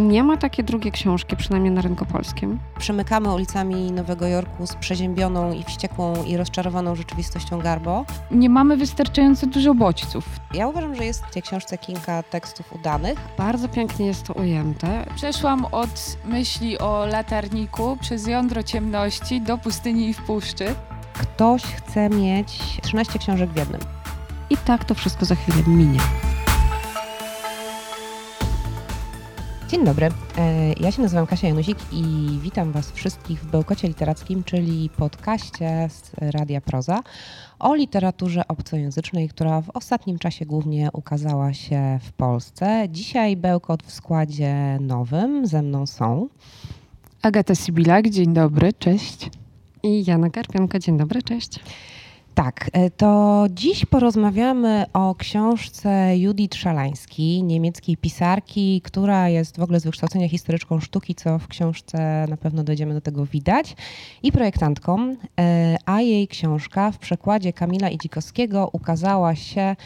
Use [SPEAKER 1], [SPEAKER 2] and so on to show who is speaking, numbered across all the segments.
[SPEAKER 1] Nie ma takiej drugiej książki, przynajmniej na rynku polskim.
[SPEAKER 2] Przemykamy ulicami Nowego Jorku z przeziębioną i wściekłą i rozczarowaną rzeczywistością Garbo.
[SPEAKER 3] Nie mamy wystarczająco dużo bodźców.
[SPEAKER 2] Ja uważam, że jest w tej książce kilka tekstów udanych.
[SPEAKER 1] Bardzo pięknie jest to ujęte.
[SPEAKER 3] Przeszłam od myśli o latarniku przez jądro ciemności do pustyni i w puszczy.
[SPEAKER 2] Ktoś chce mieć 13 książek w jednym.
[SPEAKER 1] I tak to wszystko za chwilę minie.
[SPEAKER 2] Dzień dobry, e, ja się nazywam Kasia Januzik i witam Was wszystkich w Bełkocie Literackim, czyli podcaście z Radia Proza o literaturze obcojęzycznej, która w ostatnim czasie głównie ukazała się w Polsce. Dzisiaj Bełkot w składzie nowym, ze mną są
[SPEAKER 3] Agata Sibilak, dzień dobry, cześć.
[SPEAKER 1] I Jana Karpianka, dzień dobry, cześć.
[SPEAKER 2] Tak, e, to dziś porozmawiamy o książce Judith Szalański, niemieckiej pisarki, która jest w ogóle z wykształcenia historyczką sztuki, co w książce na pewno dojdziemy do tego widać, i projektantką, e, a jej książka w przekładzie Kamila Idzikowskiego ukazała się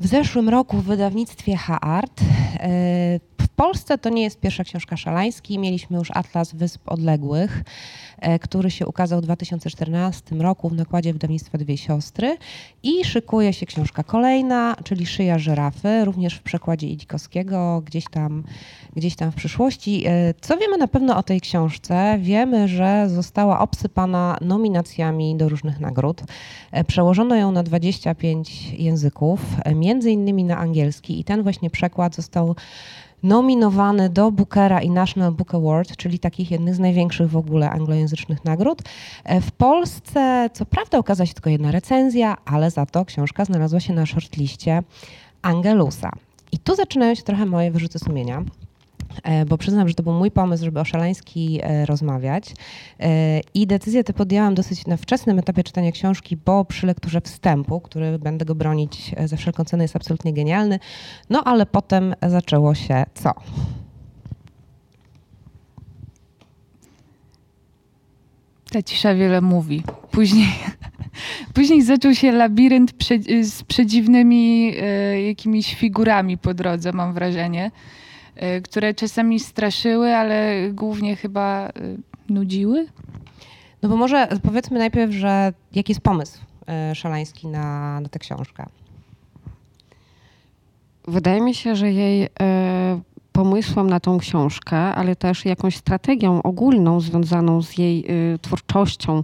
[SPEAKER 2] w zeszłym roku w wydawnictwie H-Art. E, Polsce to nie jest pierwsza książka Szalański. Mieliśmy już Atlas Wysp Odległych, e, który się ukazał w 2014 roku w nakładzie wydawnictwa Dwie Siostry. I szykuje się książka kolejna, czyli Szyja żyrafy, również w przekładzie Idzikowskiego, gdzieś tam, gdzieś tam w przyszłości. E, co wiemy na pewno o tej książce? Wiemy, że została obsypana nominacjami do różnych nagród. Przełożono ją na 25 języków, między innymi na angielski i ten właśnie przekład został nominowany do Bookera i National Book Award, czyli takich jednych z największych w ogóle anglojęzycznych nagród. E, w Polsce co prawda ukazała się tylko jedna recenzja, ale za to książka znalazła się na shortliście Angelusa. I tu zaczynają się trochę moje wyrzuty sumienia. E, bo przyznam, że to był mój pomysł, żeby o Szalański e, rozmawiać. E, I decyzję tę podjęłam dosyć na wczesnym etapie czytania książki, bo przy lekturze wstępu, który będę go bronić za wszelką cenę, jest absolutnie genialny. No ale potem zaczęło się co?
[SPEAKER 3] Ta cisza wiele mówi. Później, później zaczął się labirynt z przedziwnymi e, jakimiś figurami po drodze, mam wrażenie. E, które czasami straszyły, ale głównie chyba e, nudziły.
[SPEAKER 2] No bo może powiedzmy najpierw, że jaki jest pomysł e, Szalański na, na tę książkę?
[SPEAKER 1] Wydaje mi się, że jej pomysłem na tą książkę, ale też jakąś strategią ogólną związaną z jej y, twórczością, y,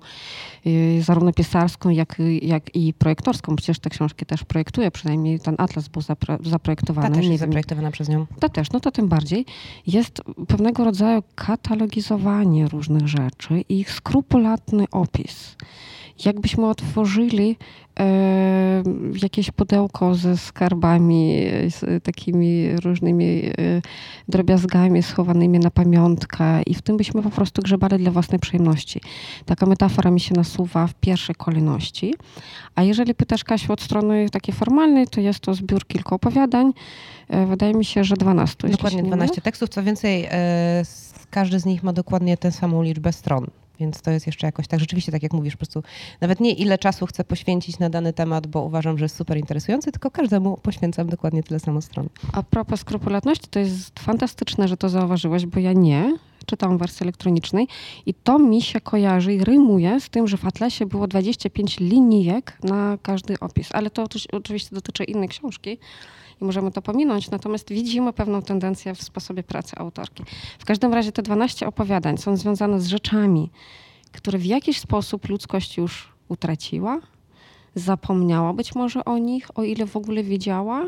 [SPEAKER 1] zarówno pisarską, jak, jak i projektorską. Przecież te książki też projektuje, przynajmniej ten atlas był zapro, zaprojektowany.
[SPEAKER 2] Ta też
[SPEAKER 1] jest
[SPEAKER 2] zaprojektowana przez nią.
[SPEAKER 1] To też, no to tym bardziej. Jest pewnego rodzaju katalogizowanie różnych rzeczy i ich skrupulatny opis jakbyśmy otworzyli e, jakieś pudełko ze skarbami, z takimi różnymi e, drobiazgami schowanymi na pamiątkę i w tym byśmy po prostu grzebali dla własnej przyjemności. Taka metafora mi się nasuwa w pierwszej kolejności. A jeżeli pytasz Kasiu od strony takiej formalnej, to jest to zbiór kilku opowiadań. E, wydaje mi się, że 12.
[SPEAKER 2] Dokładnie 12 tekstów. Co więcej, e, każdy z nich ma dokładnie tę samą liczbę stron. Więc to jest jeszcze jakoś tak, rzeczywiście tak jak mówisz, po prostu nawet nie ile czasu chcę poświęcić na dany temat, bo uważam, że jest super interesujący, tylko każdemu poświęcam dokładnie tyle samo stron.
[SPEAKER 1] A propos skrupulatności, to jest fantastyczne, że to zauważyłaś, bo ja nie. Czytałam wersji elektronicznej i to mi się kojarzy i rymuje z tym, że w Atlasie było 25 linijek na każdy opis. Ale to oczywiście dotyczy innej książki i możemy to pominąć, natomiast widzimy pewną tendencję w sposobie pracy autorki. W każdym razie te 12 opowiadań są związane z rzeczami, które w jakiś sposób ludzkość już utraciła, zapomniała być może o nich, o ile w ogóle wiedziała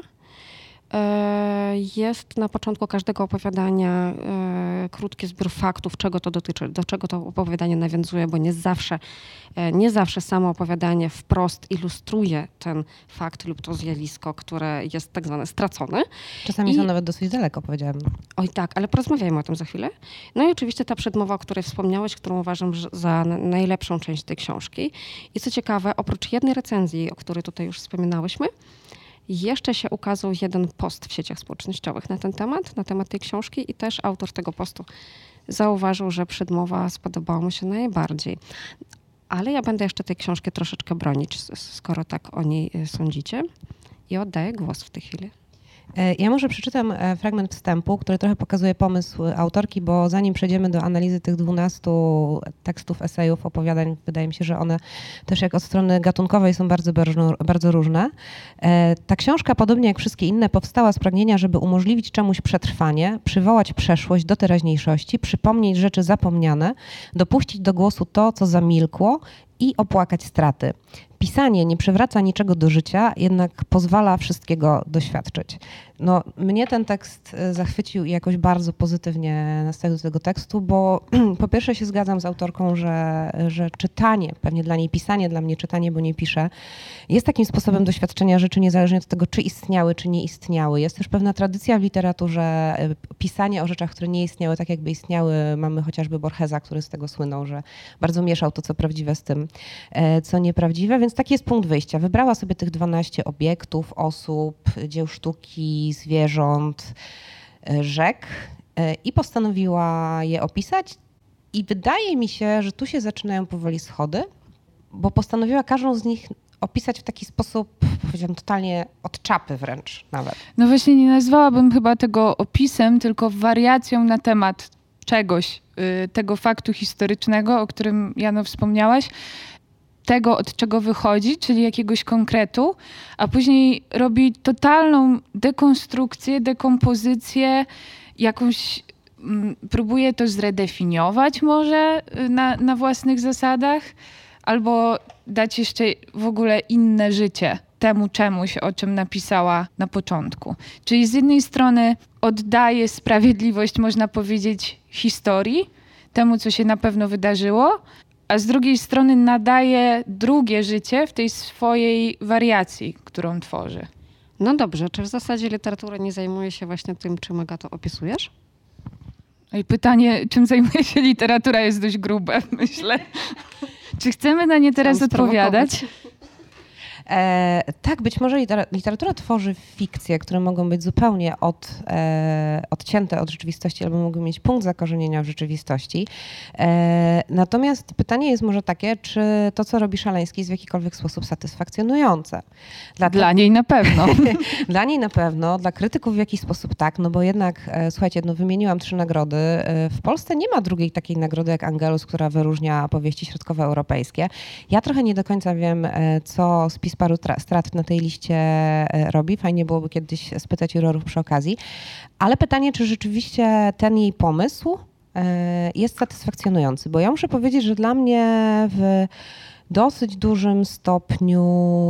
[SPEAKER 1] jest na początku każdego opowiadania e, krótki zbiór faktów, czego to dotyczy, do czego to opowiadanie nawiązuje, bo nie zawsze, e, nie zawsze samo opowiadanie wprost ilustruje ten fakt lub to zjawisko, które jest tak zwane stracone.
[SPEAKER 2] Czasami I... są nawet dosyć daleko, powiedziałam.
[SPEAKER 1] Oj tak, ale porozmawiajmy o tym za chwilę. No i oczywiście ta przedmowa, o której wspomniałeś, którą uważam za najlepszą część tej książki. I co ciekawe, oprócz jednej recenzji, o której tutaj już wspominałyśmy, jeszcze się ukazał jeden post w sieciach społecznościowych na ten temat, na temat tej książki i też autor tego postu zauważył, że przedmowa spodobała mu się najbardziej. Ale ja będę jeszcze tej książki troszeczkę bronić, skoro tak o niej e, sądzicie. I oddaję głos w tej chwili.
[SPEAKER 2] E, ja może przeczytam e, fragment wstępu, który trochę pokazuje pomysł autorki, bo zanim przejdziemy do analizy tych 12 tekstów, esejów, opowiadań, wydaje mi się, że one też jak od strony gatunkowej są bardzo, bardzo różne. E, ta książka, podobnie jak wszystkie inne, powstała z pragnienia, żeby umożliwić czemuś przetrwanie, przywołać przeszłość do teraźniejszości, przypomnieć rzeczy zapomniane, dopuścić do głosu to, co zamilkło i opłakać straty. Pisanie nie przywraca niczego do życia, jednak pozwala wszystkiego doświadczyć. No, mnie ten tekst y, zachwycił i jakoś bardzo pozytywnie nastawił do tego tekstu, bo po pierwsze się zgadzam z autorką, że, że czytanie, pewnie dla niej pisanie, dla mnie czytanie, bo nie piszę, jest takim sposobem doświadczenia rzeczy niezależnie od tego, czy istniały, czy nie istniały. Jest też pewna tradycja w literaturze y, pisania o rzeczach, które nie istniały, tak jakby istniały. Mamy chociażby Borgesa, który z tego słynął, że bardzo mieszał to, co prawdziwe z tym, e, co nieprawdziwe, więc taki jest punkt wyjścia. Wybrała sobie tych 12 obiektów, osób, dzieł sztuki, zwierząt, e, rzek e, i postanowiła je opisać. I wydaje mi się, że tu się zaczynają powoli schody, bo postanowiła każdą z nich opisać w taki sposób, powiedziałam, totalnie od czapy wręcz nawet.
[SPEAKER 3] No właśnie nie nazwałabym chyba tego opisem, tylko wariacją na temat czegoś, y, tego faktu historycznego, o którym Jano wspomniałaś tego, od czego wychodzi, czyli jakiegoś konkretu, a później robi totalną dekonstrukcję, dekompozycję, jakąś mm, próbuje to zredefiniować może y, na, na własnych zasadach, albo dać jeszcze w ogóle inne życie temu czemuś, o czym napisała na początku. Czyli z jednej strony oddaje sprawiedliwość, można powiedzieć, historii, temu, co się na pewno wydarzyło, a z drugiej strony nadaje drugie życie w tej swojej wariacji, którą tworzy.
[SPEAKER 1] No dobrze, czy w zasadzie literatura nie zajmuje się właśnie tym, czym to opisujesz?
[SPEAKER 3] No I pytanie, czym zajmuje się literatura, jest dość grube, myślę. Czy chcemy na nie teraz odpowiadać?
[SPEAKER 2] E, tak, być może literatura tworzy fikcje, które mogą być zupełnie od, e, odcięte od rzeczywistości albo mogą mieć punkt zakorzenienia w rzeczywistości. E, natomiast pytanie jest może takie, czy to, co robi Szaleński jest w jakikolwiek sposób satysfakcjonujące.
[SPEAKER 3] Dla, dla niej na pewno.
[SPEAKER 2] dla niej na pewno, dla krytyków w jakiś sposób tak, no bo jednak, e, słuchajcie, no wymieniłam trzy nagrody. E, w Polsce nie ma drugiej takiej nagrody jak Angelus, która wyróżnia powieści środkowoeuropejskie. Ja trochę nie do końca wiem, e, co spis paru strat na tej liście e, robi. Fajnie byłoby kiedyś spytać jurorów przy okazji. Ale pytanie, czy rzeczywiście ten jej pomysł e, jest satysfakcjonujący? Bo ja muszę powiedzieć, że dla mnie w dosyć dużym stopniu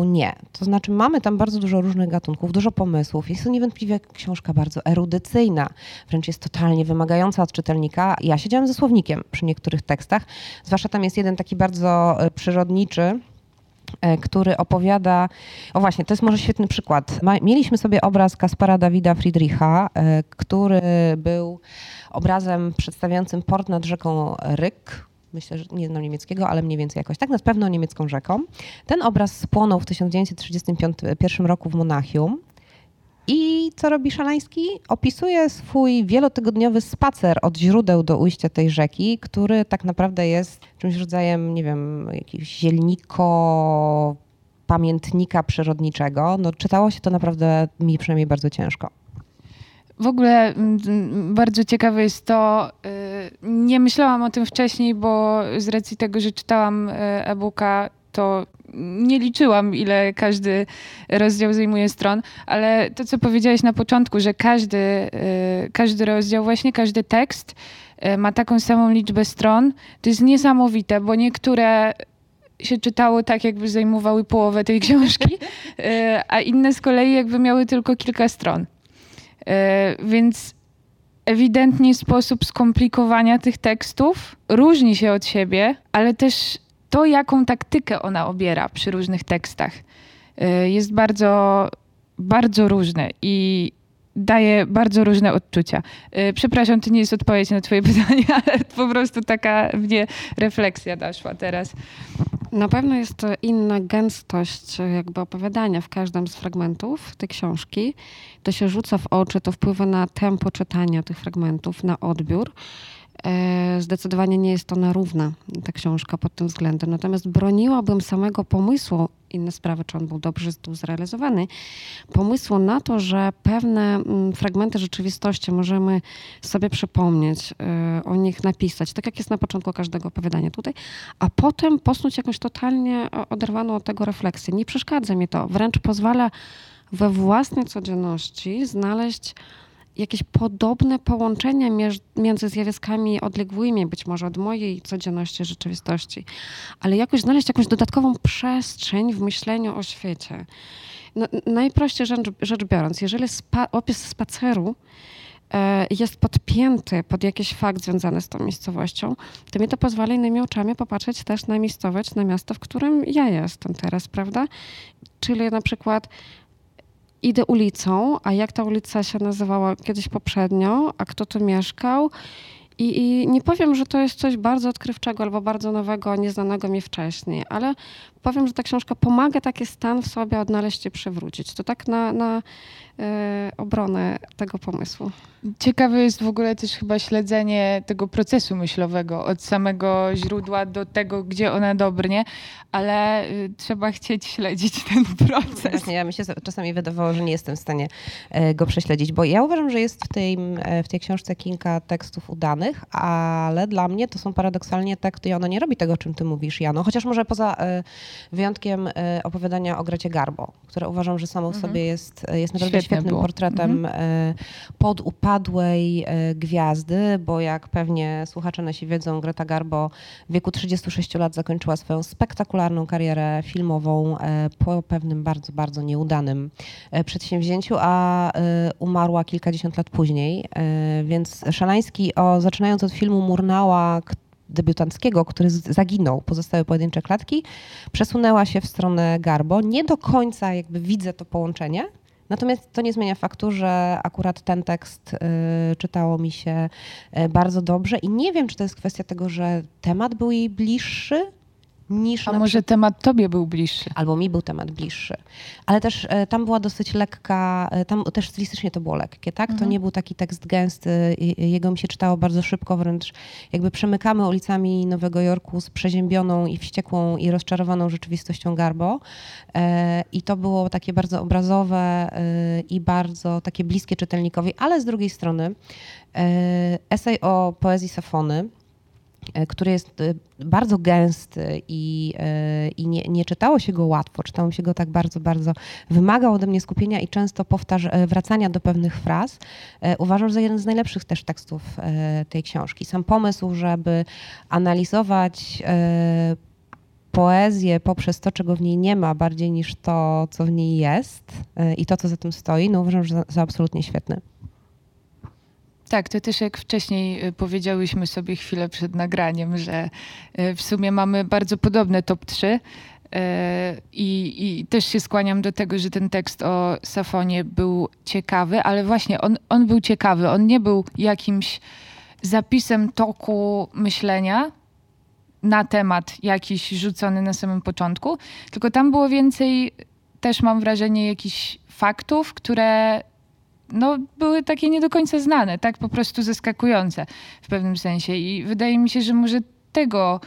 [SPEAKER 2] nie. To znaczy mamy tam bardzo dużo różnych gatunków, dużo pomysłów. Jest to niewątpliwie książka bardzo erudycyjna, wręcz jest totalnie wymagająca od czytelnika. Ja siedziałam ze słownikiem przy niektórych tekstach, zwłaszcza tam jest jeden taki bardzo e, przyrodniczy, który opowiada, o właśnie, to jest może świetny przykład. Mieliśmy sobie obraz Kaspara Dawida Friedricha, e, który był obrazem przedstawiającym port nad rzeką Ryk, myślę, że nie znam niemieckiego, ale mniej więcej jakoś tak, na pewno niemiecką rzeką. Ten obraz spłonął w 1931 roku w Monachium. I co robi Szalański? Opisuje swój wielotygodniowy spacer od źródeł do ujścia tej rzeki, który tak naprawdę jest czymś rodzajem, nie wiem, jakiegoś zielniko, pamiętnika przyrodniczego. No, czytało się to naprawdę mi przynajmniej bardzo ciężko.
[SPEAKER 3] W ogóle mm, bardzo ciekawe jest to, y, nie myślałam o tym wcześniej, bo z racji tego, że czytałam y, e-booka, to nie liczyłam, ile każdy rozdział zajmuje stron, ale to, co powiedziałeś na początku, że każdy, y, każdy rozdział, właśnie każdy tekst y, ma taką samą liczbę stron, to jest niesamowite, bo niektóre się czytało tak, jakby zajmowały połowę tej książki, y, a inne z kolei jakby miały tylko kilka stron. Więc ewidentnie sposób skomplikowania tych tekstów różni się od siebie, ale też to, jaką taktykę ona obiera przy różnych tekstach, y, jest bardzo, bardzo różne i daje bardzo różne odczucia. Y, przepraszam, to nie jest odpowiedź na Twoje pytanie, ale po prostu taka mnie refleksja doszła teraz.
[SPEAKER 1] Na pewno jest to inna gęstość jakby opowiadania w każdym z fragmentów tej książki. To się rzuca w oczy, to wpływa na tempo czytania tych fragmentów, na odbiór. E, zdecydowanie nie jest ona równa, ta książka pod tym względem. Natomiast broniłabym samego pomysłu, inne sprawy, czy on był dobrze tu zrealizowany, pomysłu na to, że pewne mm, fragmenty rzeczywistości możemy sobie przypomnieć, e, o nich napisać, tak jak jest na początku każdego opowiadania tutaj, a potem posnuć jakąś totalnie oderwaną od tego refleksję. Nie przeszkadza mi to, wręcz pozwala we własnej codzienności znaleźć jakieś podobne połączenia między zjawiskami odległymi, być może od mojej codzienności, rzeczywistości, ale jakoś znaleźć jakąś dodatkową przestrzeń w myśleniu o świecie. No, najprościej rzecz, rzecz biorąc, jeżeli spa, opis spaceru e, jest podpięty pod jakiś fakt związany z tą miejscowością, to mi to pozwala innymi oczami popatrzeć też na miejscowość, na miasto, w którym ja jestem teraz, prawda? Czyli na przykład idę ulicą, a jak ta ulica się nazywała kiedyś poprzednio, a kto tu mieszkał. I, I, nie powiem, że to jest coś bardzo odkrywczego albo bardzo nowego, nieznanego mi wcześniej, ale powiem, że ta książka pomaga taki stan w sobie odnaleźć i przywrócić. To tak na, na obronę tego pomysłu.
[SPEAKER 3] Ciekawe jest w ogóle też chyba śledzenie tego procesu myślowego od samego źródła do tego, gdzie ona dobrnie, ale y, trzeba chcieć śledzić ten proces.
[SPEAKER 2] Właśnie, ja mi się czasami wydawało, że nie jestem w stanie e, go prześledzić, bo ja uważam, że jest w tej, e, w tej książce kilka tekstów udanych, ale dla mnie to są paradoksalnie teksty i ona nie robi tego, o czym ty mówisz, Jano, chociaż może poza e, wyjątkiem opowiadania o Grecie Garbo, które uważam, że samo w mhm. sobie jest, jest naprawdę Świetne świetnym było. portretem mhm. podupadłej gwiazdy, bo jak pewnie słuchacze nasi wiedzą, Greta Garbo w wieku 36 lat zakończyła swoją spektakularną karierę filmową e, po pewnym bardzo, bardzo nieudanym e, przedsięwzięciu, a e, umarła kilkadziesiąt lat później. Więc Szalański, o, zaczynając od filmu Murnała, debiutanckiego, który zaginął, pozostałe pojedyncze klatki, przesunęła się w stronę Garbo. Nie do końca jakby widzę to połączenie, Natomiast to nie zmienia faktu, że akurat ten tekst y, czytało mi się y, bardzo dobrze i nie wiem, czy to jest kwestia tego, że temat był jej bliższy, niż.
[SPEAKER 3] A może temat tobie był bliższy?
[SPEAKER 2] Albo mi był temat bliższy. Ale też e, tam była dosyć lekka, e, tam też stylistycznie to było lekkie, tak? Mhm. To nie był taki tekst gęsty, jego mi się czytało bardzo szybko, wręcz jakby przemykamy ulicami Nowego Jorku z przeziębioną i wściekłą i rozczarowaną rzeczywistością Garbo. E, I to było takie bardzo obrazowe i bardzo takie bliskie czytelnikowi, ale z drugiej strony esej o poezji Safony, E, który jest e, bardzo gęsty i, e, i nie, nie, czytało się go łatwo, czytało się go tak bardzo, bardzo, wymagał ode mnie skupienia i często powtarz, wracania do pewnych fraz. Uważam za jeden z najlepszych też tekstów tej książki. Sam pomysł, żeby analizować poezję poprzez to, czego w niej nie ma, bardziej niż to, co w niej jest i to, co za tym stoi, no uważam, że za, za absolutnie świetny.
[SPEAKER 3] Tak, to też jak wcześniej y, powiedziałyśmy sobie chwilę przed nagraniem, że y, w sumie mamy bardzo podobne top 3. Y, I, I, też się skłaniam do tego, że ten tekst o Safonie był ciekawy, ale właśnie on, on był ciekawy. On nie był jakimś zapisem toku myślenia na temat jakiś rzucony na samym początku, tylko tam było więcej, też mam wrażenie, jakichś faktów, które no, były takie nie do końca znane, tak po prostu zaskakujące w pewnym sensie. I wydaje mi się, że może tego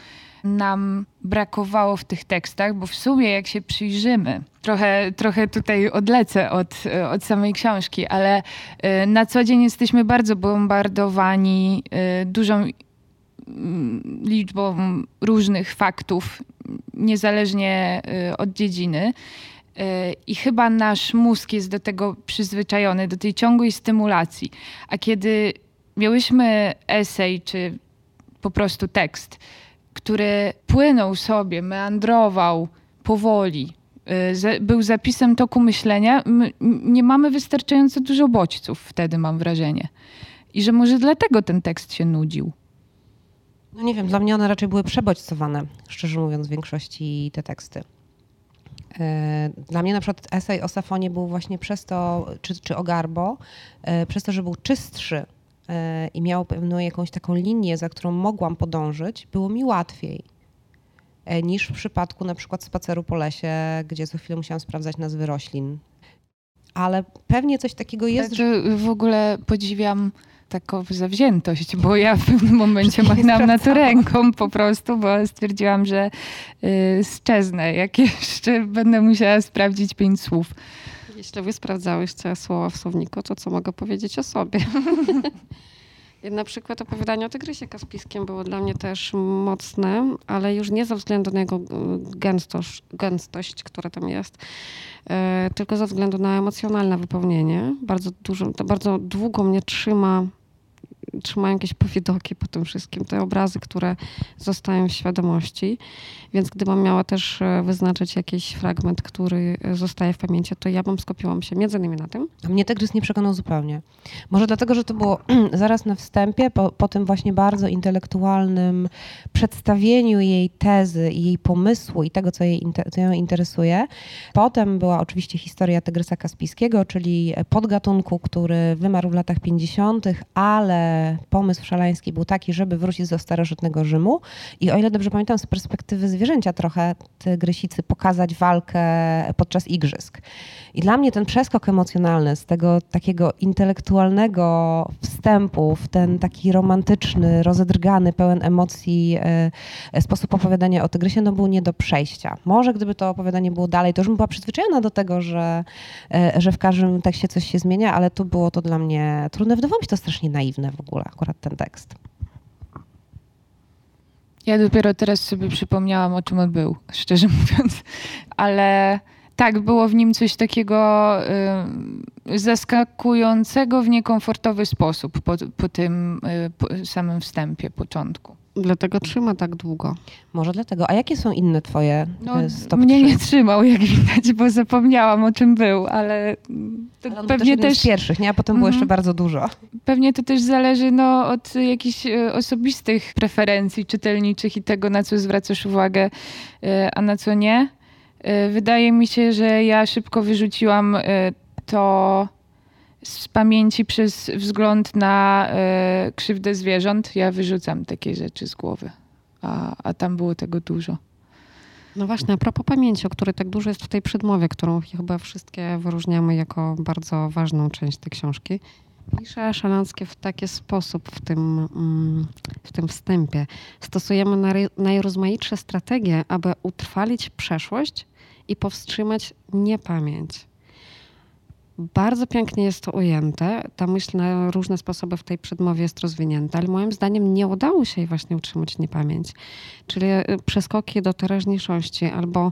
[SPEAKER 3] nam brakowało w tych tekstach, bo w sumie jak się przyjrzymy, trochę, trochę tutaj odlecę od, od samej książki, ale y, na co dzień jesteśmy bardzo bombardowani y, dużą mm, liczbą różnych faktów, niezależnie y, od dziedziny. E, I chyba nasz mózg jest do tego przyzwyczajony, do tej ciągłej stymulacji. A kiedy miałyśmy esej, czy po prostu tekst, który płynął sobie, meandrował powoli, e, był zapisem toku myślenia, nie mamy wystarczająco dużo bodźców wtedy, mam wrażenie. I że może dlatego ten tekst się nudził.
[SPEAKER 2] No nie wiem, dla mnie one raczej były przebodźcowane, szczerze mówiąc, w większości te teksty. E, dla mnie na przykład esej o Safonie był właśnie przez to, czy, czy o Garbo, e, przez to, że był czystszy e, i miał pewną jakąś taką linię, za którą mogłam podążyć, było mi łatwiej niż w przypadku na przykład spaceru po lesie, gdzie co chwilę musiałam sprawdzać nazwy roślin. Ale pewnie coś takiego jest.
[SPEAKER 3] że w ogóle podziwiam taką zawziętość, bo ja w pewnym momencie machnęłam na to ręką po prostu, bo stwierdziłam, że y, szczeznę, jak jeszcze będę musiała sprawdzić pięć słów.
[SPEAKER 1] Jeśli wy sprawdzałyście słowa w słowniku, to co mogę powiedzieć o sobie? Na przykład opowiadanie o Tygrysie Kaspijskim było dla mnie też mocne, ale już nie ze względu na jego gęstość, gęstość która tam jest, e, tylko ze względu na emocjonalne wypełnienie. Bardzo, dużo, bardzo długo mnie trzyma trzymają jakieś powidoki po tym wszystkim, te obrazy, które zostają w świadomości. Więc gdybym miała też e, wyznaczyć jakiś fragment, który e, zostaje w pamięci, to ja bym skupiłam się między innymi na tym.
[SPEAKER 2] Mnie Tygrys nie przekonał zupełnie. Może dlatego, że to było zaraz na wstępie, po, po tym właśnie bardzo intelektualnym przedstawieniu jej tezy i jej pomysłu i tego, co, jej, co ją interesuje. Potem była oczywiście historia Tygrysa Kaspijskiego, czyli podgatunku, który wymarł w latach 50., ale pomysł szalański był taki, żeby wrócić do starożytnego Rzymu i o ile dobrze pamiętam z perspektywy zwierzęcia trochę tygrysicy pokazać walkę podczas igrzysk. I dla mnie ten przeskok emocjonalny z tego takiego intelektualnego wstępu w ten taki romantyczny, rozedrgany, pełen emocji e, sposób opowiadania o tygrysie, no był nie do przejścia. Może gdyby to opowiadanie było dalej, to już bym była przyzwyczajona do tego, że, e, że w każdym tekście coś się zmienia, ale tu było to dla mnie trudne. Się to strasznie naiwne w ogóle, akurat ten tekst.
[SPEAKER 3] Ja dopiero teraz sobie przypomniałam, o czym on był, szczerze mówiąc, ale tak, było w nim coś takiego y, zaskakującego w niekomfortowy sposób po, po tym y, po samym wstępie, początku.
[SPEAKER 1] Dlatego trzyma tak długo.
[SPEAKER 2] Może dlatego. A jakie są inne twoje no,
[SPEAKER 3] e, stop Mnie 3? nie trzymał, jak widać, bo zapomniałam o czym był, ale,
[SPEAKER 2] ale pewnie też... z pierwszych, nie? A potem było mhm. jeszcze bardzo dużo.
[SPEAKER 3] Pewnie to też zależy no, od jakichś e, osobistych preferencji czytelniczych i tego, na co zwracasz uwagę, e, a na co nie. Wydaje mi się, że ja szybko wyrzuciłam to z pamięci przez wzgląd na e, krzywdę zwierząt. Ja wyrzucam takie rzeczy z głowy, a, a tam było tego dużo.
[SPEAKER 1] No właśnie, a propos pamięci, o której tak dużo jest w tej przedmowie, którą chyba wszystkie wyróżniamy jako bardzo ważną część tej książki. Pisze Szalanckie w taki sposób w tym, mm, w tym wstępie. Stosujemy najrozmaitsze strategie, aby utrwalić przeszłość i powstrzymać niepamięć. Bardzo pięknie jest to ujęte. Ta myśl na różne sposoby w tej przedmowie jest rozwinięta, ale moim zdaniem nie udało się jej właśnie utrzymać niepamięć. Czyli e, przeskoki do teraźniejszości albo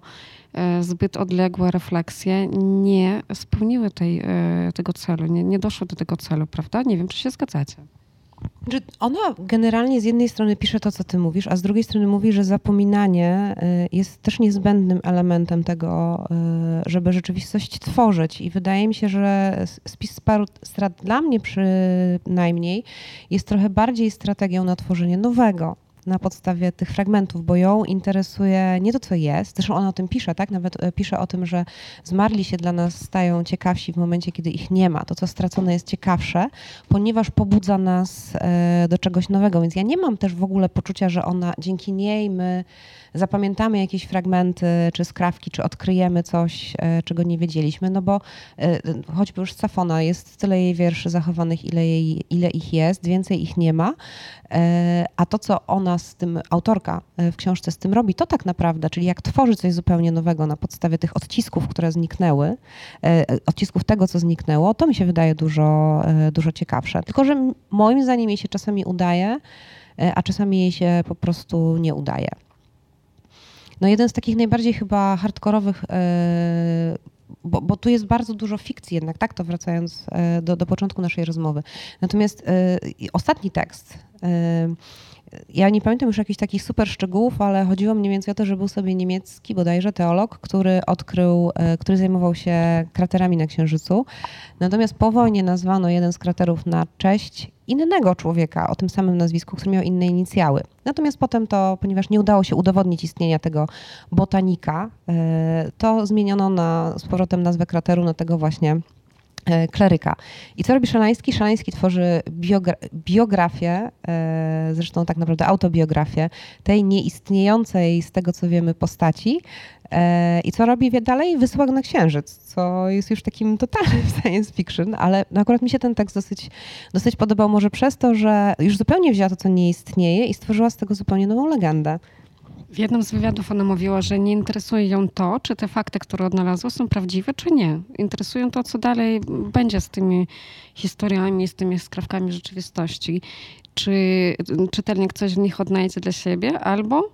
[SPEAKER 1] e, zbyt odległe refleksje nie spełniły tej, e, tego celu, nie, nie doszły do tego celu, prawda? Nie wiem, czy się zgadzacie.
[SPEAKER 2] Ona generalnie z jednej strony pisze to, co ty mówisz, a z drugiej strony mówi, że zapominanie y, jest też niezbędnym elementem tego, y, żeby rzeczywistość tworzyć. I wydaje mi się, że spis paru strat dla mnie przynajmniej jest trochę bardziej strategią na tworzenie nowego na podstawie tych fragmentów, bo ją interesuje nie to, co jest. Zresztą ona o tym pisze, tak? Nawet e, pisze o tym, że zmarli się dla nas stają ciekawsi w momencie, kiedy ich nie ma. To, co stracone jest ciekawsze, ponieważ pobudza nas e, do czegoś nowego. Więc ja nie mam też w ogóle poczucia, że ona dzięki niej my zapamiętamy jakieś fragmenty, czy skrawki, czy odkryjemy coś, e, czego nie wiedzieliśmy, no bo choćby już Safona, jest tyle jej wierszy zachowanych, ile, jej, ile ich jest, więcej ich nie ma, a to, co ona z tym, autorka e, w książce z tym robi, to tak naprawdę, czyli jak tworzy coś zupełnie nowego na podstawie tych odcisków, które zniknęły, e, odcisków tego, co zniknęło, to mi się wydaje dużo, e, dużo ciekawsze. Tylko, że moim zdaniem jej się czasami udaje, a czasami jej się po prostu nie udaje. No jeden z takich najbardziej chyba hardkorowych bo, bo, tu jest bardzo dużo fikcji jednak, tak, to wracając do, do początku naszej rozmowy. Natomiast y, ostatni tekst, ja nie pamiętam już jakichś takich super szczegółów, ale chodziło mniej więcej o to, że był sobie niemiecki bodajże teolog, który odkrył, e, który zajmował się kraterami na Księżycu. Natomiast po wojnie nazwano jeden z kraterów na cześć innego człowieka o tym samym nazwisku, który miał inne inicjały. Natomiast potem to, ponieważ nie udało się udowodnić istnienia tego botanika, e, to zmieniono na, z powrotem nazwę krateru na tego właśnie kleryka. I co robi Szalański? Szalański tworzy biogra biografię, e, zresztą tak naprawdę autobiografię tej nieistniejącej z tego co wiemy postaci. E, I co robi dalej? Wysyła go na księżyc, co jest już takim totalnym science fiction, ale no akurat mi się ten tekst dosyć, dosyć podobał może przez to, że już zupełnie wzięła to, co nie istnieje i stworzyła z tego zupełnie nową legendę.
[SPEAKER 1] W jednym z wywiadów ona mówiła, że nie interesuje ją to, czy te fakty, które odnalazła, są prawdziwe, czy nie. Interesują to, co dalej będzie z tymi historiami, z tymi skrawkami rzeczywistości. Czy czytelnik coś w nich odnajdzie dla siebie, albo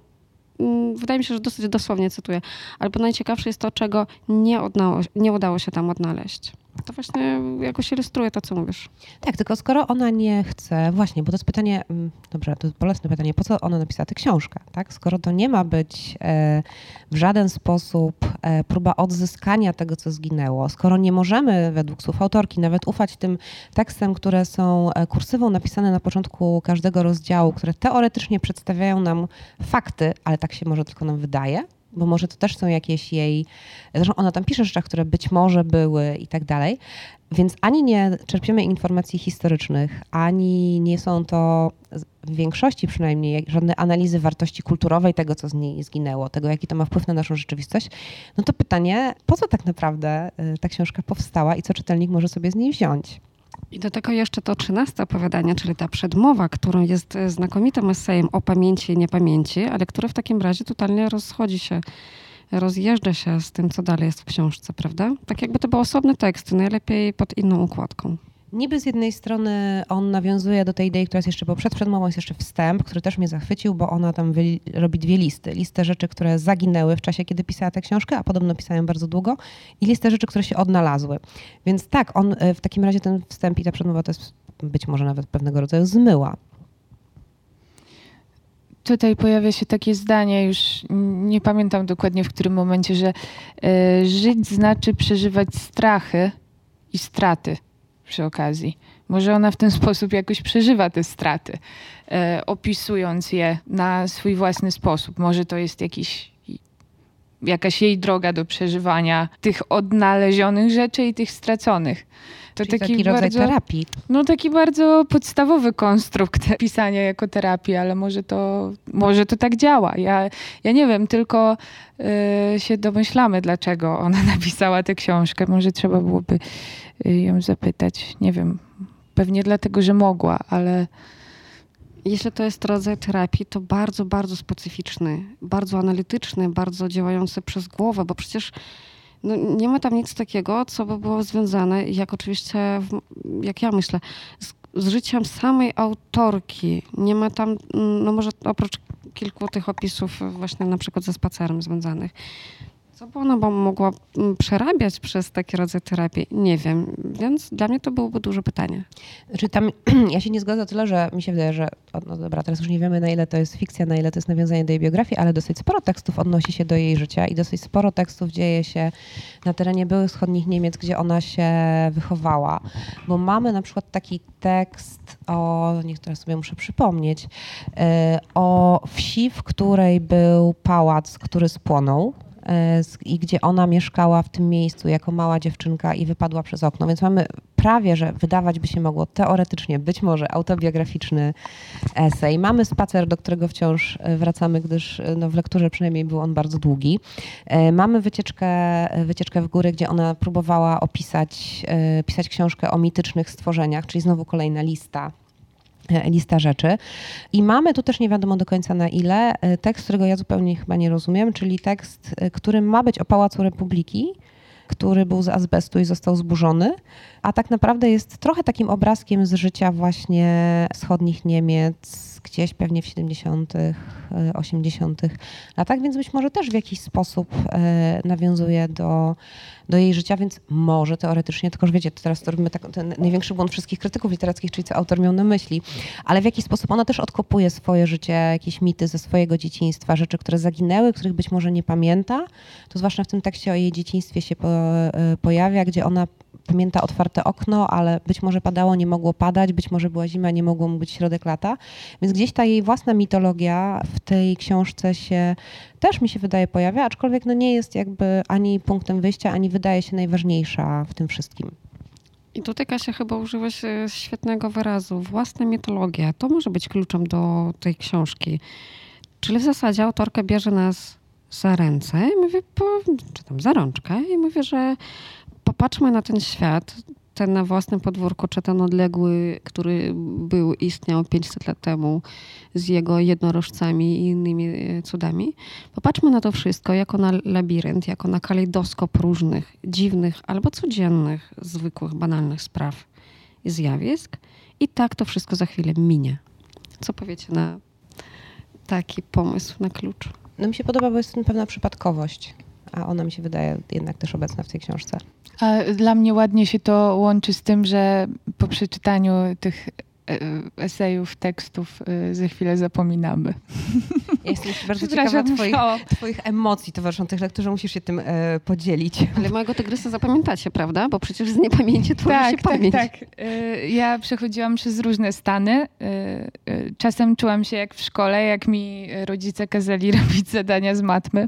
[SPEAKER 1] mm, wydaje mi się, że dosyć dosłownie cytuję, albo najciekawsze jest to, czego nie, nie udało się tam odnaleźć to właśnie jakoś ilustruje to, co mówisz.
[SPEAKER 2] Tak, tylko skoro ona nie chce, właśnie, bo to jest pytanie, mm, dobrze, to jest bolesne pytanie, po co ona napisała tę książkę, tak? Skoro to nie ma być e, w żaden sposób e, próba odzyskania tego, co zginęło, skoro nie możemy według słów autorki nawet ufać tym tekstem, które są e, kursywą napisane na początku każdego rozdziału, które teoretycznie przedstawiają nam fakty, ale tak się może tylko nam wydaje, bo może to też są jakieś jej. Zresztą ona tam pisze rzeczy, które być może były i tak dalej. Więc ani nie czerpiemy informacji historycznych, ani nie są to w większości przynajmniej żadne analizy wartości kulturowej tego, co z niej zginęło, tego, jaki to ma wpływ na naszą rzeczywistość. No to pytanie, po co tak naprawdę y, ta książka powstała i co czytelnik może sobie z niej wziąć?
[SPEAKER 1] I do tego jeszcze to trzynaste opowiadanie, czyli ta przedmowa, którą jest e, znakomitym esejem o pamięci i niepamięci, ale które w takim razie totalnie rozchodzi się, rozjeżdża się z tym, co dalej jest w książce, prawda? Tak jakby to był osobny tekst, najlepiej pod inną układką.
[SPEAKER 2] Niby z jednej strony on nawiązuje do tej idei, która jest jeszcze, bo przed przedmową jest jeszcze wstęp, który też mnie zachwycił, bo ona tam robi dwie listy. Listę rzeczy, które zaginęły w czasie, kiedy pisała tę książkę, a podobno pisałem bardzo długo, i listę rzeczy, które się odnalazły. Więc tak, on e, w takim razie ten wstęp i ta przedmowa to jest być może nawet pewnego rodzaju zmyła.
[SPEAKER 3] Tutaj pojawia się takie zdanie, już nie pamiętam dokładnie w którym momencie, że y, żyć znaczy przeżywać strachy i straty przy okazji. Może ona w ten sposób jakoś przeżywa te straty, e, opisując je na swój własny sposób. Może to jest jakiś, jakaś jej droga do przeżywania tych odnalezionych rzeczy i tych straconych.
[SPEAKER 2] To taki, taki rodzaj bardzo, terapii.
[SPEAKER 3] No taki bardzo podstawowy konstrukt pisania jako terapii, ale może to, może to tak działa. Ja, ja nie wiem, tylko y, się domyślamy, dlaczego ona napisała tę książkę. Może trzeba byłoby Y, ją zapytać. Nie wiem, pewnie dlatego, że mogła, ale.
[SPEAKER 1] Jeśli to jest rodzaj terapii, to bardzo, bardzo specyficzny, bardzo analityczny, bardzo działający przez głowę, bo przecież no, nie ma tam nic takiego, co by było związane, jak oczywiście, jak ja myślę, z, z życiem samej autorki. Nie ma tam, no może oprócz kilku tych opisów właśnie na przykład ze spacerem związanych, co by ona mogła mm, przerabiać przez taki rodzaj terapii? Nie wiem, więc dla mnie to byłoby duże pytanie.
[SPEAKER 2] Znaczy tam, ja się nie zgodzę tyle, że mi się wydaje, że, no dobra, teraz już nie wiemy na ile to jest fikcja, na ile to jest nawiązanie do jej biografii, ale dosyć sporo tekstów odnosi się do jej życia i dosyć sporo tekstów dzieje się na terenie byłych wschodnich Niemiec, gdzie ona się wychowała. Bo mamy na przykład taki tekst o, niech teraz sobie muszę przypomnieć, yy, o wsi, w której był pałac, który spłonął i gdzie ona mieszkała w tym miejscu jako mała dziewczynka i wypadła przez okno. Więc mamy prawie, że wydawać by się mogło teoretycznie, być może autobiograficzny esej. Mamy spacer, do którego wciąż e, wracamy, gdyż e, no, w lekturze przynajmniej był on bardzo długi. Mamy wycieczkę, wycieczkę w góry, gdzie ona próbowała opisać, pisać książkę o mitycznych stworzeniach, czyli znowu kolejna lista E, lista rzeczy. I mamy tu też nie wiadomo do końca na ile e, tekst, którego ja zupełnie chyba nie rozumiem, czyli tekst, e, który ma być o Pałacu Republiki, który był z azbestu i został zburzony, a tak naprawdę jest trochę takim obrazkiem z życia właśnie wschodnich Niemiec, gdzieś pewnie w 70., 80. latach, więc być może też w jakiś sposób nawiązuje do do jej życia, więc może teoretycznie, tylko że wiecie, to teraz to robimy tak, ten największy błąd wszystkich krytyków literackich, czyli co autor miał na myśli, ale w jakiś sposób ona też odkopuje swoje życie, jakieś mity ze swojego dzieciństwa, rzeczy, które zaginęły, których być może nie pamięta. To zwłaszcza w tym tekście o jej dzieciństwie się po, e, pojawia, gdzie ona pamięta otwarte okno, ale być może padało, nie mogło padać, być może była zima, nie mogło być środek lata. Więc gdzieś ta jej własna mitologia w tej książce się też mi się wydaje pojawia, aczkolwiek no nie jest jakby ani punktem wyjścia, ani wydaje się najważniejsza w tym wszystkim.
[SPEAKER 1] I tutaj Kasia chyba użyłaś świetnego wyrazu. Własna mitologia. To może być kluczem do tej książki. Czyli w zasadzie autorka bierze nas za ręce i mówi, czy tam za rączkę i mówi, że popatrzmy na ten świat, ten na własnym podwórku, czy ten odległy, który był, istniał 500 lat temu z jego jednorożcami i innymi e, cudami. Popatrzmy na to wszystko jako na labirynt, jako na kalejdoskop różnych, dziwnych albo codziennych, zwykłych, banalnych spraw i zjawisk. I tak to wszystko za chwilę minie. Co powiecie na taki pomysł, na klucz?
[SPEAKER 2] No mi się podoba, bo jest pewna przypadkowość, a ona mi się wydaje jednak też obecna w tej książce.
[SPEAKER 3] A dla mnie ładnie się to łączy z tym, że po przeczytaniu tych esejów, tekstów e, za chwilę zapominamy.
[SPEAKER 2] Ja jestem bardzo ciekawa twoich, twoich, emocji towarzyszących lekturze. Musisz się tym e, podzielić.
[SPEAKER 1] Ale mojego tygrysa zapamiętacie, prawda? Bo przecież z niepamięci tworzy tak, się tak, pamięć. Tak, tak.
[SPEAKER 3] Ja przechodziłam przez różne stany. Czasem czułam się jak w szkole, jak mi rodzice kazali robić zadania z matmy,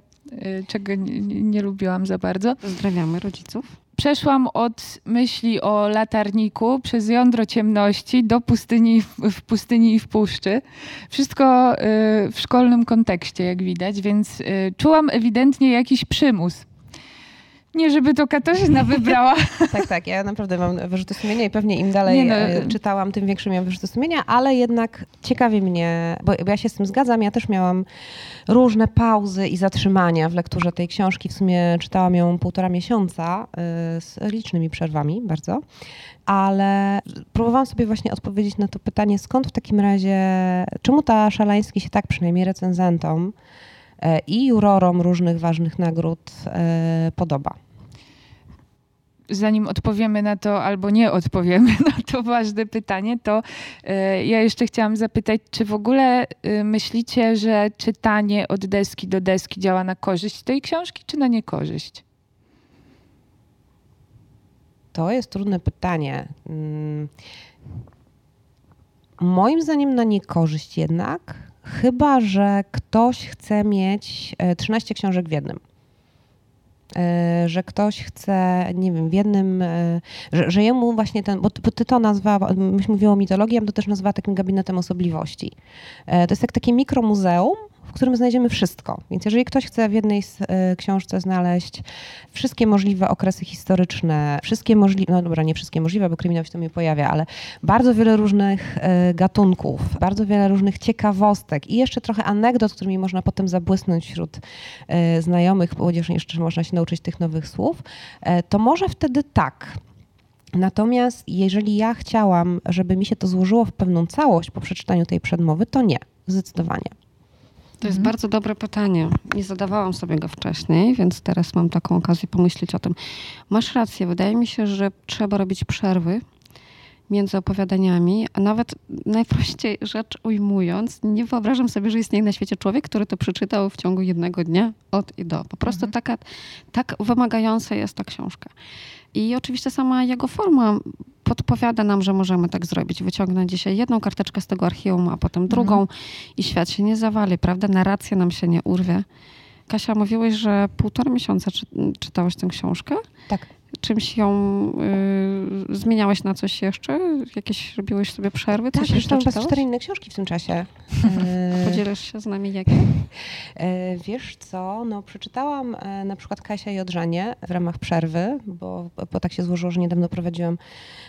[SPEAKER 3] czego nie, nie lubiłam za bardzo.
[SPEAKER 1] Pozdrawiamy rodziców
[SPEAKER 3] przeszłam od myśli o latarniku przez jądro ciemności do pustyni w pustyni i w puszczy. Wszystko y, w szkolnym kontekście, jak widać, więc y, czułam ewidentnie jakiś przymus nie, żeby to Katarzyna wybrała.
[SPEAKER 2] tak, tak. Ja naprawdę mam wyrzuty sumienia i pewnie im dalej no. E, czytałam, tym większe miałam wyrzuty sumienia, ale jednak ciekawi mnie, bo ja się z tym zgadzam, ja też miałam różne pauzy i zatrzymania w lekturze tej książki. W sumie czytałam ją półtora miesiąca e, z licznymi przerwami bardzo, ale próbowałam sobie właśnie odpowiedzieć na to pytanie, skąd w takim razie, czemu ta Szalański się tak przynajmniej recenzentom i jurorom różnych ważnych nagród e, podoba.
[SPEAKER 3] Zanim odpowiemy na to albo nie odpowiemy na to ważne pytanie, to e, ja jeszcze chciałam zapytać, czy w ogóle myślicie, że czytanie od deski do deski działa na korzyść tej książki, czy na niekorzyść?
[SPEAKER 2] To jest trudne pytanie. Mm. Moim zdaniem na niekorzyść jednak, Chyba, że ktoś chce mieć 13 e, książek w jednym. E, że ktoś chce, nie wiem, w jednym, e, że, że jemu właśnie ten, bo, ty to nazwała, myśmy o mitologii, ja bym to też nazwała takim gabinetem osobliwości. To jest jak takie mikromuzeum, w którym znajdziemy wszystko. Więc jeżeli ktoś chce w jednej e, książce znaleźć wszystkie możliwe okresy historyczne, wszystkie możliwe, no dobra, nie wszystkie możliwe, bo kryminał się to mi pojawia, ale bardzo wiele różnych e, gatunków, bardzo wiele różnych ciekawostek i jeszcze trochę anegdot, którymi można potem zabłysnąć wśród e, znajomych, chociaż jeszcze można się nauczyć tych nowych słów, to może wtedy tak. Natomiast jeżeli ja chciałam, żeby mi się to złożyło w pewną całość po przeczytaniu tej przedmowy, to nie, zdecydowanie.
[SPEAKER 1] To jest mhm. bardzo dobre pytanie. Nie zadawałam sobie go wcześniej, więc teraz mam taką okazję pomyśleć o tym. Masz rację, wydaje mi się, że trzeba robić przerwy między opowiadaniami, a nawet najprościej rzecz ujmując, nie wyobrażam sobie, że istnieje na świecie człowiek, który to przeczytał w ciągu jednego dnia od i do. Po prostu mhm. taka, tak wymagająca jest ta książka. I oczywiście sama jego forma podpowiada nam, że możemy tak zrobić. Wyciągnę dzisiaj jedną karteczkę z tego archiwum, a potem drugą mhm. i świat się nie zawali, prawda? Narracja nam się nie urwie. Kasia, mówiłeś, że półtora miesiąca czy, czytałeś tę książkę?
[SPEAKER 2] Tak
[SPEAKER 1] czymś ją y, zmieniałeś na coś jeszcze? Jakieś robiłeś sobie przerwy?
[SPEAKER 2] Coś
[SPEAKER 1] tak,
[SPEAKER 2] jeszcze czytałeś? cztery inne książki w tym czasie.
[SPEAKER 1] Podzielisz się z nami jakie?
[SPEAKER 2] E, wiesz co, no przeczytałam e, na przykład Kasia i Odrzanie w ramach przerwy, bo, bo tak się złożyło, że niedawno prowadziłam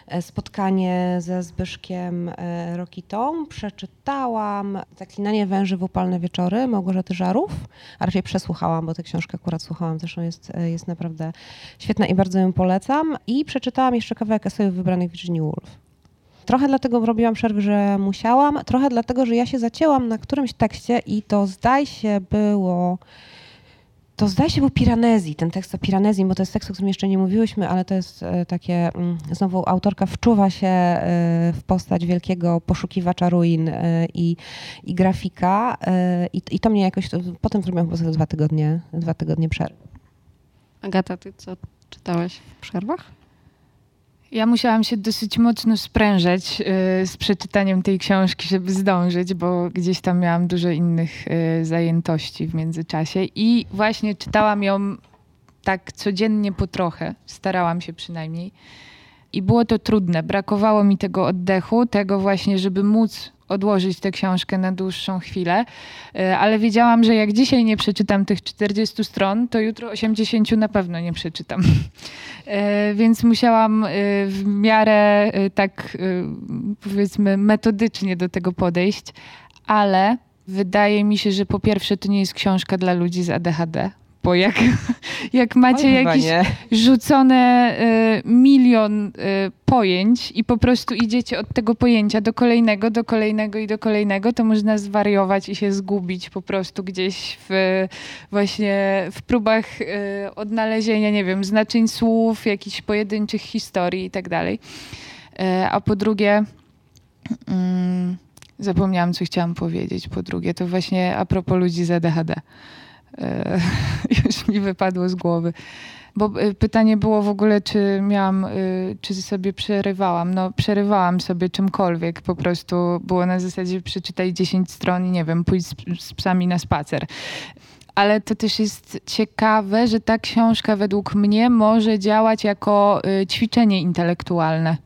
[SPEAKER 2] e, spotkanie ze Zbyszkiem Rokitą. Przeczytałam Zaklinanie węży w upalne wieczory Małgorzaty Żarów, a raczej przesłuchałam, bo tę książkę akurat słuchałam, zresztą jest, jest naprawdę świetna i bardzo ją polecam. I przeczytałam jeszcze kawałek esejów wybranych Virginia Woolf. Trochę dlatego robiłam przerwy, że musiałam, trochę dlatego, że ja się zacięłam na którymś tekście i to zdaje się było... To zdaje się był Piranezji, ten tekst o Piranezji, bo to jest tekst, o którym jeszcze nie mówiłyśmy, ale to jest e, takie, mm, znowu autorka wczuwa się e, w postać wielkiego poszukiwacza ruin e, i, i grafika i, i to mnie jakoś, potem zrobiłam chyba dwa tygodnie, dwa tygodnie przerwy.
[SPEAKER 1] Agata, ty co czytałeś w przerwach?
[SPEAKER 3] Ja musiałam się dosyć mocno sprężać y, z przeczytaniem tej książki, żeby zdążyć, bo gdzieś tam miałam dużo innych y, zajętości w międzyczasie i właśnie czytałam ją tak codziennie po trochę, starałam się przynajmniej. I było to trudne. Brakowało mi tego oddechu, tego właśnie, żeby móc odłożyć tę książkę na dłuższą chwilę, e, ale wiedziałam, że jak dzisiaj nie przeczytam tych 40 stron, to jutro 80 na pewno nie przeczytam. E, więc musiałam e, w miarę tak powiedzmy metodycznie do tego podejść, ale wydaje mi się, że po pierwsze to nie jest książka dla ludzi z ADHD, bo jak, jak macie Oj, jakiś nie. rzucone y, milion y, pojęć i po prostu idziecie od tego pojęcia do kolejnego, do kolejnego i do kolejnego, to można zwariować i się zgubić po prostu gdzieś w właśnie w próbach y, odnalezienia, nie wiem, znaczeń słów, jakichś pojedynczych historii i tak dalej. Y, a po drugie... Mm, zapomniałam, co chciałam powiedzieć. Po drugie, to właśnie a propos ludzi z ADHD. E, już mi wypadło z głowy. Bo e, pytanie było w ogóle, czy miałam, e, czy sobie przerywałam. No, przerywałam sobie czymkolwiek. Po prostu było na zasadzie przeczytaj 10 stron i nie wiem, pójdź z, z psami na spacer. Ale to też jest ciekawe, że ta książka według mnie może działać jako ćwiczenie intelektualne.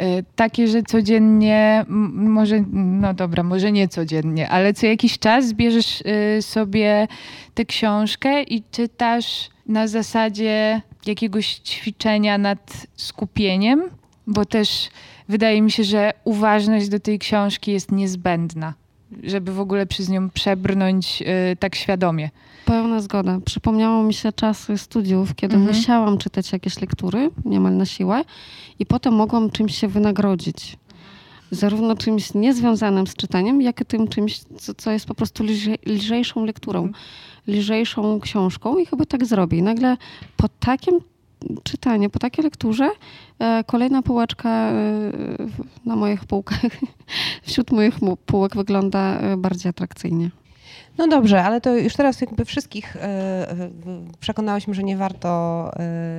[SPEAKER 3] Y, takie, że codziennie, może, no dobra, może nie codziennie, ale co jakiś czas bierzesz y, sobie tę książkę i czytasz na zasadzie jakiegoś ćwiczenia nad skupieniem, bo też wydaje mi się, że uważność do tej książki jest niezbędna, żeby w ogóle przez nią przebrnąć y, tak świadomie.
[SPEAKER 1] Pełna zgoda. Przypomniało mi się czasy studiów, kiedy mhm. musiałam czytać jakieś lektury, niemal na siłę, i potem mogłam czymś się wynagrodzić. Zarówno czymś niezwiązanym z czytaniem, jak i tym czymś, co, co jest po prostu lżej, lżejszą lekturą, mhm. lżejszą książką i chyba tak zrobię. I nagle po takim czytaniu, po takiej lekturze kolejna półeczka e, na moich półkach, wśród moich półek wygląda e, bardziej atrakcyjnie.
[SPEAKER 2] No dobrze, ale to już teraz jakby wszystkich e, przekonałyśmy, że nie warto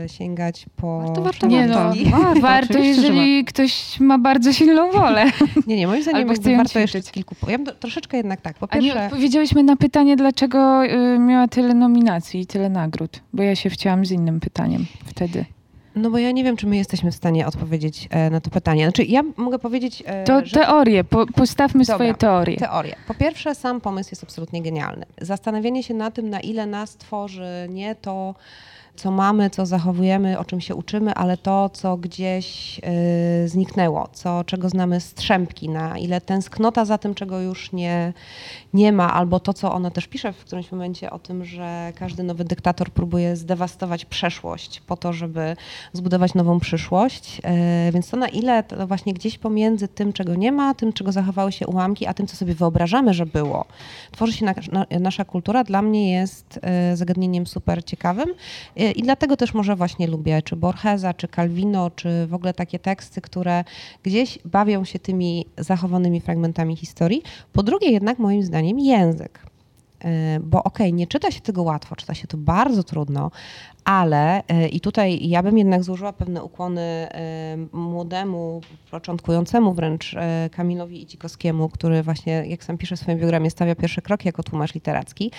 [SPEAKER 2] e, sięgać po...
[SPEAKER 3] Warto, warto, nie no, warto, warto jeżeli ktoś ma bardzo silną wolę.
[SPEAKER 2] Nie, nie, moim zdaniem jakby warto jeszcze kilku... Ja bym troszeczkę jednak tak, po pierwsze...
[SPEAKER 3] A nie odpowiedziałyśmy na pytanie, dlaczego y, miała tyle nominacji i tyle nagród, bo ja się wcięłam z innym pytaniem wtedy.
[SPEAKER 2] No bo ja nie wiem, czy my jesteśmy w stanie odpowiedzieć e, na to pytanie. Znaczy, ja mogę powiedzieć.
[SPEAKER 3] E, to że... teorie, po, postawmy Dobra, swoje teorie.
[SPEAKER 2] Teorie. Po pierwsze, sam pomysł jest absolutnie genialny. Zastanawianie się na tym, na ile nas tworzy nie to co mamy, co zachowujemy, o czym się uczymy, ale to, co gdzieś y, zniknęło, co, czego znamy strzępki, na ile tęsknota za tym, czego już nie, nie ma, albo to, co ona też pisze w którymś momencie o tym, że każdy nowy dyktator próbuje zdewastować przeszłość po to, żeby zbudować nową przyszłość. Y, więc to na ile to właśnie gdzieś pomiędzy tym, czego nie ma, tym, czego zachowały się ułamki, a tym, co sobie wyobrażamy, że było, tworzy się na, na, nasza kultura, dla mnie jest y, zagadnieniem super ciekawym i dlatego też może właśnie lubię czy Borgesa, czy Calvino, czy w ogóle takie teksty, które gdzieś bawią się tymi zachowanymi fragmentami historii. Po drugie jednak moim zdaniem język. E, bo okej, okay, nie czyta się tego łatwo, czyta się to bardzo trudno, ale e, i tutaj ja bym jednak złożyła pewne ukłony e, młodemu, początkującemu wręcz Kamilowi Icikowskiemu, który właśnie, jak sam pisze w swoim biogramie, stawia pierwsze kroki jako tłumacz literacki.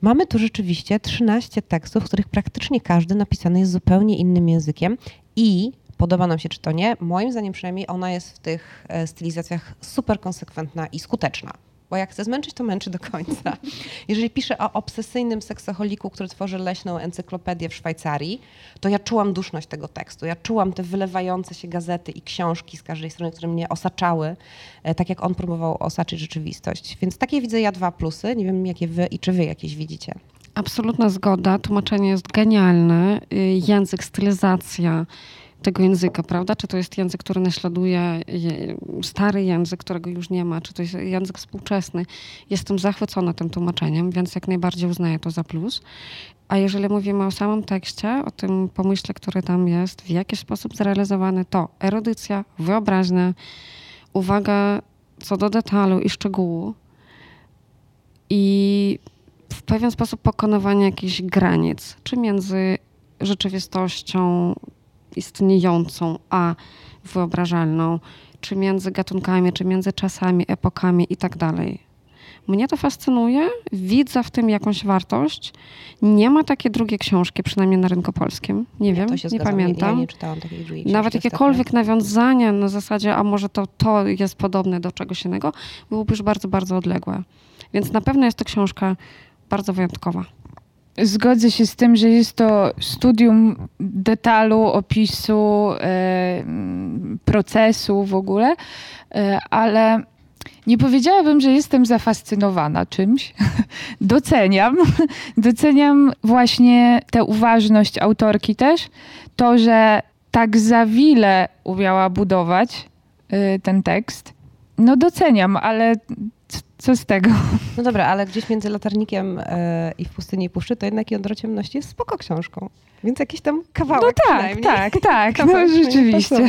[SPEAKER 2] Mamy tu rzeczywiście 13 tekstów, w których praktycznie każdy napisany jest zupełnie innym językiem i podoba nam się czy to nie, moim zdaniem przynajmniej ona jest w tych stylizacjach super konsekwentna i skuteczna bo jak chce zmęczyć, to męczy do końca. Jeżeli piszę o obsesyjnym seksoholiku, który tworzy leśną encyklopedię w Szwajcarii, to ja czułam duszność tego tekstu. Ja czułam te wylewające się gazety i książki z każdej strony, które mnie osaczały, e, tak jak on próbował osaczyć rzeczywistość. Więc takie widzę ja dwa plusy. Nie wiem, jakie wy i czy wy jakieś widzicie.
[SPEAKER 1] Absolutna zgoda. Tłumaczenie jest genialne. Y, język, stylizacja tego języka, prawda? Czy to jest język, który naśladuje stary język, którego już nie ma, czy to jest język współczesny. Jestem zachwycona tym tłumaczeniem, więc jak najbardziej uznaję to za plus. A jeżeli mówimy o samym tekście, o tym pomyśle, który tam jest, w jaki sposób zrealizowany, to erudycja, wyobraźnia, uwaga co do detalu i szczegółu i w pewien sposób pokonywanie jakichś granic, czy między rzeczywistością, istniejącą, a wyobrażalną, czy między gatunkami, czy między czasami, epokami i tak dalej. Mnie to fascynuje, widzę w tym jakąś wartość. Nie ma takiej drugiej książki, przynajmniej na rynku polskim. Nie wiem,
[SPEAKER 2] to się
[SPEAKER 1] nie
[SPEAKER 2] zgadzam.
[SPEAKER 1] pamiętam.
[SPEAKER 2] Ja nie czytałam takiej drugiej książki
[SPEAKER 1] Nawet
[SPEAKER 2] ostatnio.
[SPEAKER 1] jakiekolwiek nawiązania na zasadzie, a może to, to jest podobne do czegoś innego, byłoby już bardzo, bardzo odległe. Więc na pewno jest to książka bardzo wyjątkowa.
[SPEAKER 3] Zgodzę się z tym, że jest to studium detalu, opisu, e, procesu w ogóle, e, ale nie powiedziałabym, że jestem zafascynowana czymś. Doceniam. Doceniam właśnie tę uważność autorki też. To, że tak za wiele umiała budować e, ten tekst. No doceniam, ale co z tego?
[SPEAKER 2] No dobra, ale gdzieś między latarnikiem e, i w pustyni i puszczy, to jednak Jądro Ciemności jest spoko książką. Więc jakiś tam kawałek
[SPEAKER 3] No tak, tak, tak, no rzeczywiście.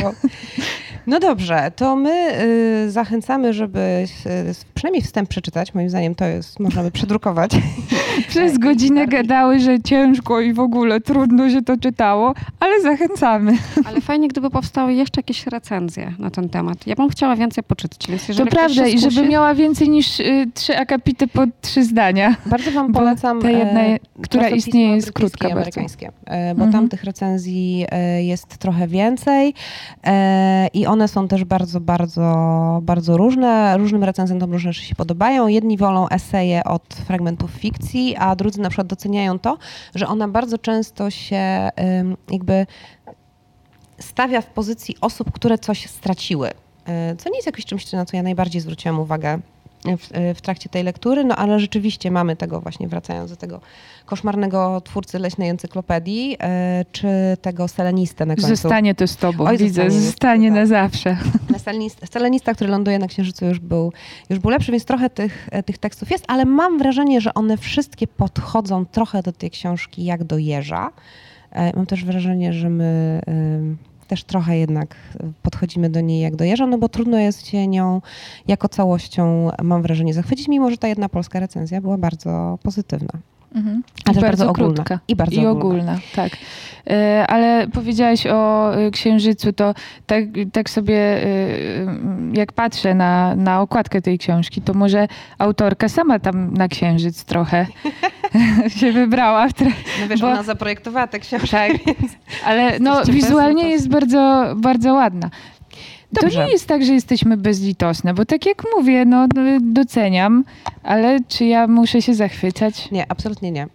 [SPEAKER 2] No dobrze, to my y, zachęcamy, żeby y, przynajmniej wstęp przeczytać. Moim zdaniem to jest, można by przedrukować.
[SPEAKER 3] Przez godzinę
[SPEAKER 2] bardziej-
[SPEAKER 3] gadały, że ciężko i w ogóle trudno się to czytało, ale zachęcamy.
[SPEAKER 1] Ale fajnie, gdyby powstały jeszcze jakieś recenzje na ten temat. Ja bym chciała więcej poczytać, więc jeżeli
[SPEAKER 3] to prawda
[SPEAKER 1] się
[SPEAKER 3] i żeby
[SPEAKER 1] skusi-
[SPEAKER 3] miała więcej niż y, trzy akapity po trzy zdania.
[SPEAKER 2] Bardzo wam
[SPEAKER 3] Bo
[SPEAKER 2] polecam.
[SPEAKER 3] ta jedna,
[SPEAKER 2] e,
[SPEAKER 3] która istnieje, jest krótka bardzo.
[SPEAKER 2] amerykańskie, e, bo
[SPEAKER 3] Mhm.
[SPEAKER 2] tam tych recenzji e, jest trochę więcej e, i one są też bardzo, bardzo, bardzo różne. Różnym recenzentom różne rzeczy się podobają. Jedni wolą eseje od fragmentów fikcji, a drudzy na przykład doceniają to, że ona bardzo często się jakby stawia w pozycji osób, które coś straciły. E, Co nie jest jakimś czymś, na co ja najbardziej zwróciłam uwagę w, w trakcie tej lektury, no ale rzeczywiście mamy tego właśnie, wracając do tego koszmarnego twórcy leśnej encyklopedii, e, czy tego selenistę na końcu.
[SPEAKER 3] Zostanie to z tobą,
[SPEAKER 2] Oj,
[SPEAKER 3] widzę,
[SPEAKER 2] zostanie,
[SPEAKER 3] zostanie
[SPEAKER 2] niestety,
[SPEAKER 3] na
[SPEAKER 2] tak.
[SPEAKER 3] zawsze.
[SPEAKER 2] Selenista, selenista, który ląduje na Księżycu już był, już był lepszy, więc trochę tych, e, tych tekstów jest, ale mam wrażenie, że one wszystkie podchodzą trochę do tej książki jak do jeża. E, Mam też wrażenie, że my też trochę jednak podchodzimy do niej jak do jeża, no bo trudno jest się nią jako całością, mam wrażenie, zachwycić, mimo że ta jedna polska recenzja była bardzo pozytywna.
[SPEAKER 3] Mhm.
[SPEAKER 2] A
[SPEAKER 3] I
[SPEAKER 2] też bardzo ogólna.
[SPEAKER 3] krótka.
[SPEAKER 2] I bardzo
[SPEAKER 3] I
[SPEAKER 2] ogólna.
[SPEAKER 3] ogólna, tak. E, Ale powiedziałaś o e, księżycu, to tak, tak sobie, e, jak patrzę na, na okładkę tej książki, to może autorka sama tam na księżyc trochę się wybrała.
[SPEAKER 2] No wiesz,
[SPEAKER 3] Bo-
[SPEAKER 2] ona zaprojektowała tę książkę.
[SPEAKER 3] tak, ale no, wizualnie jest bardzo, bardzo ładna.
[SPEAKER 2] Dobrze.
[SPEAKER 3] To nie jest tak, że jesteśmy bezlitosne, bo tak jak mówię, no no, doceniam, ale czy ja muszę się zachwycać?
[SPEAKER 2] Nie, absolutnie nie.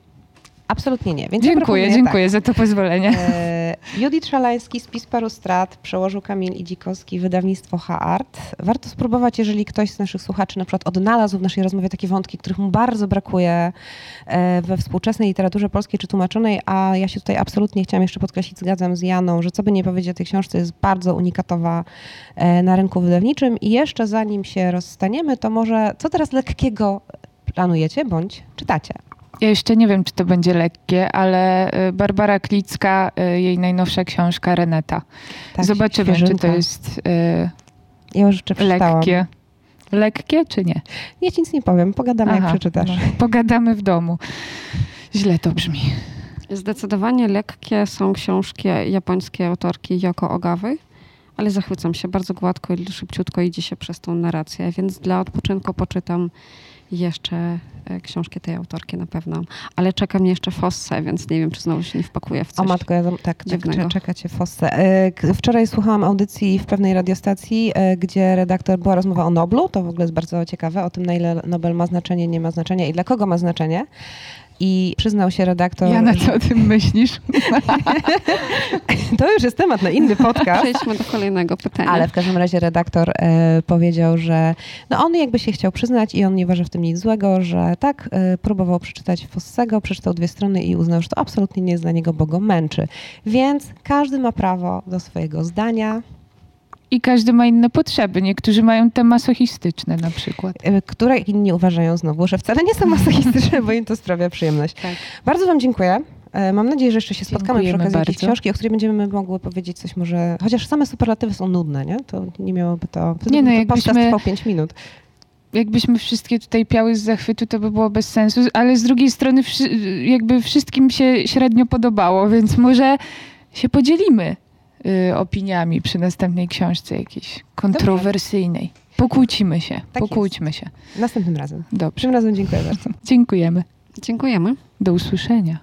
[SPEAKER 2] Absolutnie nie. Więc ja
[SPEAKER 3] Dziękuję,
[SPEAKER 2] proponuję
[SPEAKER 3] dziękuję za to pozwolenie.
[SPEAKER 2] Tak. E, Judith Szalański, Spis paru strat, przełożył Kamil Idzikowski, wydawnictwo H-Art. Warto spróbować, jeżeli ktoś z naszych słuchaczy na przykład odnalazł w naszej rozmowie takie wątki, których mu bardzo brakuje e, we współczesnej literaturze polskiej czy tłumaczonej, a ja się tutaj absolutnie chciałam jeszcze podkreślić, zgadzam z Janą, że co by nie powiedzieć o tej książce, jest bardzo unikatowa e, na rynku wydawniczym i jeszcze zanim się rozstaniemy, to może co teraz lekkiego planujecie bądź czytacie?
[SPEAKER 3] Ja jeszcze nie wiem, czy to będzie lekkie, ale y, Barbara Klicka, y, jej najnowsza książka Reneta.
[SPEAKER 2] Tak,
[SPEAKER 3] Zobaczymy, czy to
[SPEAKER 2] świeżynka.
[SPEAKER 3] jest y,
[SPEAKER 2] Ja już
[SPEAKER 3] lekkie. Lekkie czy nie?
[SPEAKER 2] Ja ci nic nie powiem, pogadamy jak
[SPEAKER 3] Aha,
[SPEAKER 2] przeczytasz.
[SPEAKER 3] no, pogadamy w domu. Źle to brzmi.
[SPEAKER 1] Zdecydowanie lekkie są książki japońskiej autorki Yoko Ogawy, ale zachwycam się bardzo gładko i szybciutko idzie się przez tą narrację, więc dla odpoczynku poczytam jeszcze książki tej autorki na pewno. Ale czeka mnie jeszcze Fosse, więc nie wiem, czy znowu się nie wpakuję w
[SPEAKER 2] O
[SPEAKER 1] coś.
[SPEAKER 2] matko, ja, tak, tak,
[SPEAKER 1] dziwnego.
[SPEAKER 2] cze- czekacie Fosse. E, Wczoraj słuchałam audycji w pewnej radiostacji, e, gdzie redaktor była rozmowa o Noblu. To w ogóle jest bardzo ciekawe, o tym na ile Nobel ma znaczenie, nie ma znaczenia i dla kogo ma znaczenie. I przyznał się redaktor,
[SPEAKER 3] Jana, co o tym myślisz?
[SPEAKER 2] to już jest temat na inny podcast.
[SPEAKER 1] Przejdźmy do kolejnego pytania.
[SPEAKER 2] Ale w każdym razie redaktor e, powiedział, że no on jakby się chciał przyznać i on nie uważa w tym nic złego, że tak, e, próbował przeczytać Fossego, przeczytał dwie strony i uznał, że to absolutnie nie jest dla niego, bo go męczy. Więc każdy ma prawo do swojego zdania,
[SPEAKER 3] I każdy ma inne potrzeby. Niektórzy mają te masochistyczne na przykład.
[SPEAKER 2] e, które inni uważają znowu, że wcale nie są masochistyczne, bo im to sprawia przyjemność.
[SPEAKER 1] Tak.
[SPEAKER 2] Bardzo wam dziękuję. E, Mam nadzieję, że jeszcze się spotkamy przy
[SPEAKER 3] Dziękujemy
[SPEAKER 2] okazji jakiejś
[SPEAKER 3] bardzo.
[SPEAKER 2] książki, o której będziemy mogły powiedzieć coś może... Chociaż same superlatywy są nudne, nie? To nie miałoby to... Wtedy
[SPEAKER 3] Nie no,
[SPEAKER 2] to
[SPEAKER 3] jakbyśmy-
[SPEAKER 2] trwał 5 minut.
[SPEAKER 3] jakbyśmy wszystkie tutaj piały z zachwytu, to by było bez sensu, ale z drugiej strony jakby wszystkim się średnio podobało, więc może się podzielimy y, opiniami przy następnej książce jakiejś kontrowersyjnej. Pokłócimy się,
[SPEAKER 2] Tak
[SPEAKER 3] pokłóćmy się.
[SPEAKER 2] Następnym razem.
[SPEAKER 3] Dobrze,
[SPEAKER 2] Tym razem dziękuję bardzo.
[SPEAKER 3] dziękujemy.
[SPEAKER 1] Dziękujemy.
[SPEAKER 3] Do usłyszenia.